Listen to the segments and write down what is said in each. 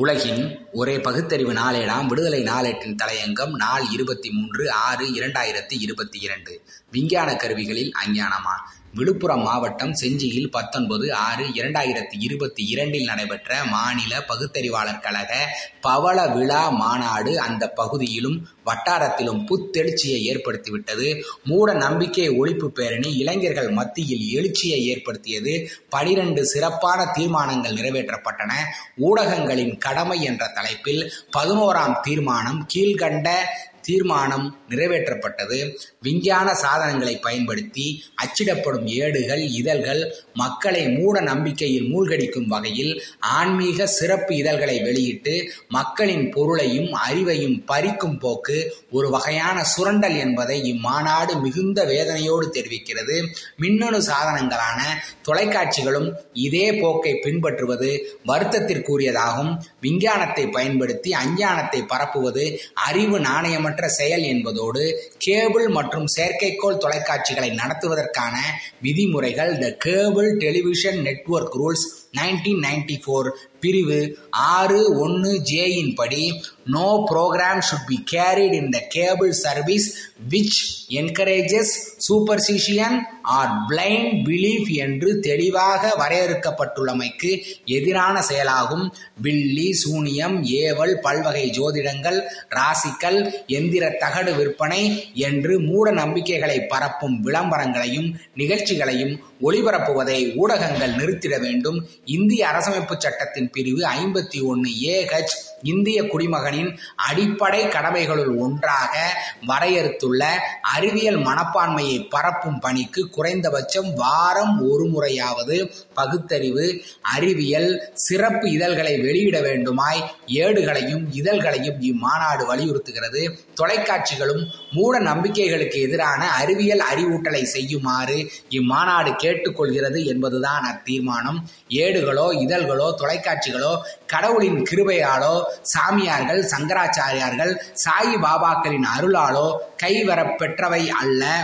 உலகின் ஒரே பகுத்தறிவு நாளேடாம். விடுதலை நாளேட்டின் தலையங்கம் நாள் இருபத்தி மூன்று ஆறு இரண்டாயிரத்தி இருபத்தி இரண்டு. விஞ்ஞான கருவிகளில் அஞ்ஞானமா விழுப்புரம் மாவட்டம் செஞ்சியில் பத்தொன்பது ஆறு இரண்டாயிரத்தி இருபத்தி இரண்டில் நடைபெற்ற மாநில பகுத்தறிவாளர் கழக பவள விழா மாநாடு அந்த பகுதியிலும் வட்டாரத்திலும் புத்தெழுச்சியை ஏற்படுத்திவிட்டது. மூட நம்பிக்கை ஒழிப்பு பேரணி இளைஞர்கள் மத்தியில் எழுச்சியை ஏற்படுத்தியது. பனிரெண்டு சிறப்பான தீர்மானங்கள் நிறைவேற்றப்பட்டன. ஊடகங்களின் கடமை என்ற தலைப்பில் பதினோராம் தீர்மானம் கீழ்கண்ட தீர்மானம் நிறைவேற்றப்பட்டது. விஞ்ஞான சாதனங்களை பயன்படுத்தி அச்சிடப்படும் ஏடுகள் இதழ்கள் மக்களை மூட நம்பிக்கையில் மூழ்கடிக்கும் வகையில் ஆன்மீக சிறப்பு இதழ்களை வெளியிட்டு மக்களின் பொருளையும் அறிவையும் பறிக்கும் போக்கு ஒரு வகையான சுரண்டல் என்பதை இம்மாநாடு மிகுந்த வேதனையோடு தெரிவிக்கிறது. மின்னணு சாதனங்களான தொலைக்காட்சிகளும் இதே போக்கை பின்பற்றுவது வருத்தத்திற்குரியதாகும். விஞ்ஞானத்தை பயன்படுத்தி அஞ்ஞானத்தை பரப்புவது அறிவு நாணயமற்ற செயல் என்பதோடு கேபிள் மற்றும் செயற்கைக்கோள் தொலைக்காட்சிகளை நடத்துவதற்கான விதிமுறைகள் the cable television network rules nineteen ninety four பிரிவு ஆறு ஒன்று ஜேயின் படி no program should be carried in the cable service which encourages superstition or blind belief என்று தெளிவாக வரையறுக்கப்பட்டுள்ளமைக்கு எதிரான செயலாகும். பில்லி சூனியம் ஏவல் பல்வகை ஜோதிடங்கள் ராசிக்கல் எந்திர தகடு விற்பனை என்று மூட நம்பிக்கைகளை பரப்பும் விளம்பரங்களையும் நிகழ்ச்சிகளையும் ஒளிபரப்புவதை ஊடகங்கள் நிறுத்திட வேண்டும். இந்திய அரசமைப்பு சட்டத்தின் பிரிவு ஐம்பத்தி ஒன்று ஏஹெச் இந்திய குடிமகனின் அடிப்படை கடமைகளுள் ஒன்றாக வரையறுத்துள்ள அறிவியல் மனப்பான்மையை பரப்பும் பணிக்கு குறைந்தபட்சம் வாரம் ஒரு முறையாவது பகுத்தறிவு அறிவியல் சிறப்பு இதழ்களை வெளியிட வேண்டுமாய் ஏடுகளையும் இதழ்களையும் இம்மாநாடு வலியுறுத்துகிறது. தொலைக்காட்சிகளும் மூட நம்பிக்கைகளுக்கு எதிரான அறிவியல் அறிவூட்டலை செய்யுமாறு இம்மாநாடு கேட்டுக்கொள்கிறது என்பதுதான் அத்தீர்மானம். ஏடுகளோ இதழ்களோ தொலைக்காட்சிகளோ கடவுளின் கிருபையாலோ சாமியார்கள் சங்கராச்சாரியார்கள் சாயி பாபாக்களின் அருளாலோ கைவரப் பெற்றவை அல்ல.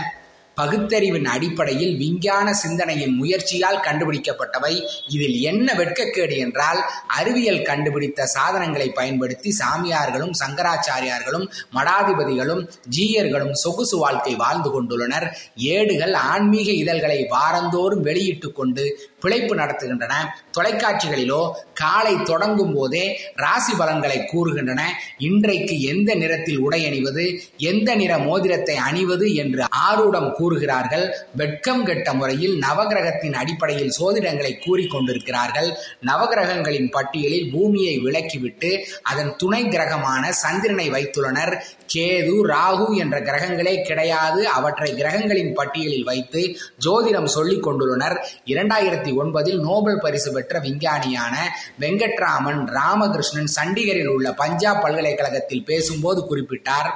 பகுத்தறிவின் அடிப்படையில் விஞ்ஞான சிந்தனையின் முயற்சியால் கண்டுபிடிக்கப்பட்டவை. இதில் என்ன வெட்கக்கேடு என்றால் அறிவியல் கண்டுபிடித்த சாதனங்களை பயன்படுத்தி சாமியார்களும் சங்கராச்சாரியார்களும் மடாதிபதிகளும் ஜீயர்களும் சொகுசு வாழ்க்கை வாழ்ந்து கொண்டுள்ளனர். ஏடுகள் ஆன்மீக இதழ்களை வாரந்தோறும் வெளியிட்டு கொண்டு பிழைப்பு நடத்துகின்றன. தொலைக்காட்சிகளிலோ காலை தொடங்கும் போதே ராசி பலன்களை கூறுகின்றன. இன்றைக்கு எந்த நிறத்தில் உடை அணிவது எந்த நிற மோதிரத்தை அணிவது என்று ஆரூடம் கூறுகிறார்கள். வெட்கம் கெட்ட முறையில் நவகிரகத்தின் அடிப்படையில் சோதிடங்களை கூறிக்கொண்டிருக்கிறார்கள் நவகிரகங்களின் பட்டியலில் பூமியை விலக்கிவிட்டு அதன் துணை கிரகமான சந்திரனை வைத்துள்ளனர். கேது ராகு என்ற கிரகங்களே கிடையாது. அவற்றை கிரகங்களின் பட்டியலில் வைத்து ஜோதிடம் சொல்லிக் கொண்டுள்ளனர். இரண்டாயிரத்தி ஒன்பதில் நோபல் பரிசு பெற்ற விஞ்ஞானியான வெங்கட்ராமன் ராமகிருஷ்ணன் சண்டிகரில் உள்ள பஞ்சாப் பல்கலைக்கழகத்தில் பேசும்போது குறிப்பிட்டார்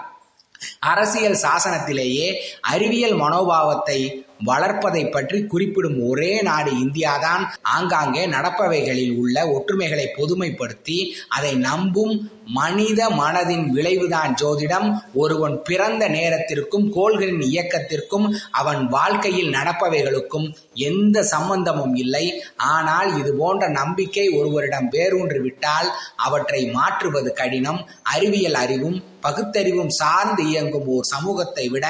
அரசியல் சாசனத்திலேயே அறிவியல் மனோபாவத்தை வளர்ப்பதை பற்றி குறிப்பிடும் ஒரே நாடு இந்தியாதான். ஆங்காங்கே நடப்பவைகளில் உள்ள ஒற்றுமைகளை பொதுமைப்படுத்தி அதை நம்பும் மனித மனதின் விளைவுதான் ஜோதிடம். ஒருவன் பிறந்த நேரத்திற்கும் கோள்களின் இயக்கத்திற்கும் அவன் வாழ்க்கையில் நடப்பவைகளுக்கும் எந்த சம்பந்தமும் இல்லை. ஆனால் இது போன்ற நம்பிக்கை ஒருவரிடம் வேரூன்று விட்டால் அவற்றை மாற்றுவது கடினம். அறிவியல் அறிவும் பகுத்தறிவும் சார்ந்து இயங்கும் ஓர் சமூகத்தை விட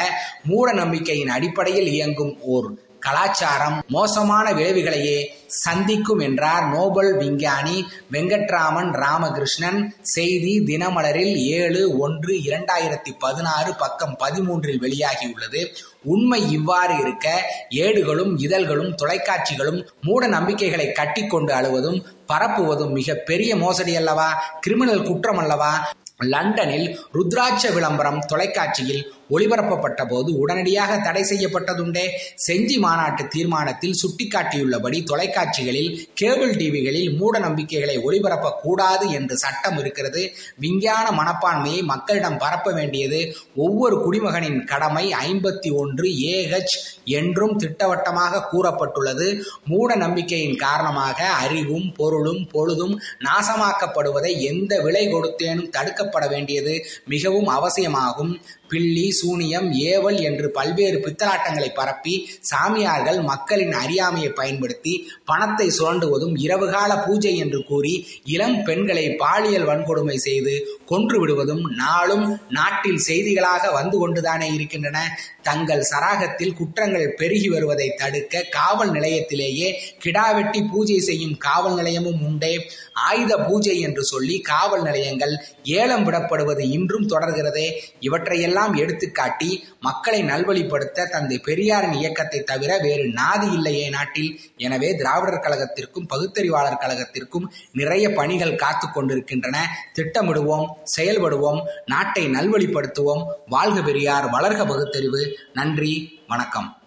மூட நம்பிக்கையின் அடிப்படையில் இயங்கும் ஓர் கலாச்சாரம் மோசமான விளைவுகளையே சந்திக்கும் என்றார் நோபல் விஞ்ஞானி வெங்கட்ராமன் ராமகிருஷ்ணன். செய்தி தினமலரில் ஏழு ஒன்று இரண்டாயிரத்தி பதினாறு பக்கம் பதிமூன்றில் வெளியாகியுள்ளது. உண்மை இவ்வாறு இருக்க ஏடுகளும் இதழ்களும் தொலைக்காட்சிகளும் மூட நம்பிக்கைகளை கட்டிக்கொண்டு அழுவதும் பரப்புவதும் மிக பெரிய மோசடி அல்லவா? கிரிமினல் குற்றம் அல்லவா? லண்டனில் ருத்ராட்ச விளம்பரம் தொலைக்காட்சியில் ஒளிபரப்பப்பட்ட போது உடனடியாக தடை செய்யப்பட்டதுண்டே. செஞ்சி மாநாட்டு தீர்மானத்தில் சுட்டிக்காட்டியுள்ளபடி தொலைக்காட்சிகளில் கேபிள் டிவிகளில் மூட நம்பிக்கைகளை ஒளிபரப்பக்கூடாது என்று சட்டம் இருக்கிறது. விஞ்ஞான மனப்பான்மையை மக்களிடம் பரப்ப வேண்டியது ஒவ்வொரு குடிமகனின் கடமை ஐம்பத்தி ஒன்று ஏஹெச் என்றும் திட்டவட்டமாக கூறப்பட்டுள்ளது. மூட நம்பிக்கையின் காரணமாக அறிவும் பொருளும் பொழுதும் நாசமாக்கப்படுவதை எந்த விலை கொடுத்தேனும் தடுக்கப்பட வேண்டியது மிகவும் அவசியமாகும். பில்லி சூனியம் ஏவல் என்று பல்வேறு பித்தலாட்டங்களை பரப்பி சாமியார்கள் மக்களின் அறியாமையை பயன்படுத்தி பணத்தை சுரண்டுவதும் இரவுகால பூஜை என்று கூறி இளம் பெண்களை பாலியல் வன்கொடுமை செய்து கொன்று விடுவதும் நாளும் நாட்டில் செய்திகளாக வந்து கொண்டுதானே இருக்கின்றன. தங்கள் சராகத்தில் குற்றங்கள் பெருகி வருவதை தடுக்க காவல் நிலையத்திலேயே கிடாவெட்டி பூஜை செய்யும் காவல் நிலையமும் உண்டே. ஆயுத பூஜை என்று சொல்லி காவல் நிலையங்கள் ஏலம் விடப்படுவது இன்றும் தொடர்கிறதே. இவற்றையெல்லாம் எடுத்துக்காட்டி மக்களை நல்வழிப்படுத்த தந்தை பெரியாரின் இயக்கத்தை தவிர வேறு நாதி இல்லையே நாட்டில். எனவே திராவிடர் கழகத்திற்கும் பகுத்தறிவாளர் கழகத்திற்கும் நிறைய பணிகள் காத்து கொண்டிருக்கின்றன. திட்டமிடுவோம் செயல்படுவோம் நாட்டை நல்வழிப்படுத்துவோம். வாழ்க பெரியார் வளர்க பகுத்தறிவு. நன்றி வணக்கம்.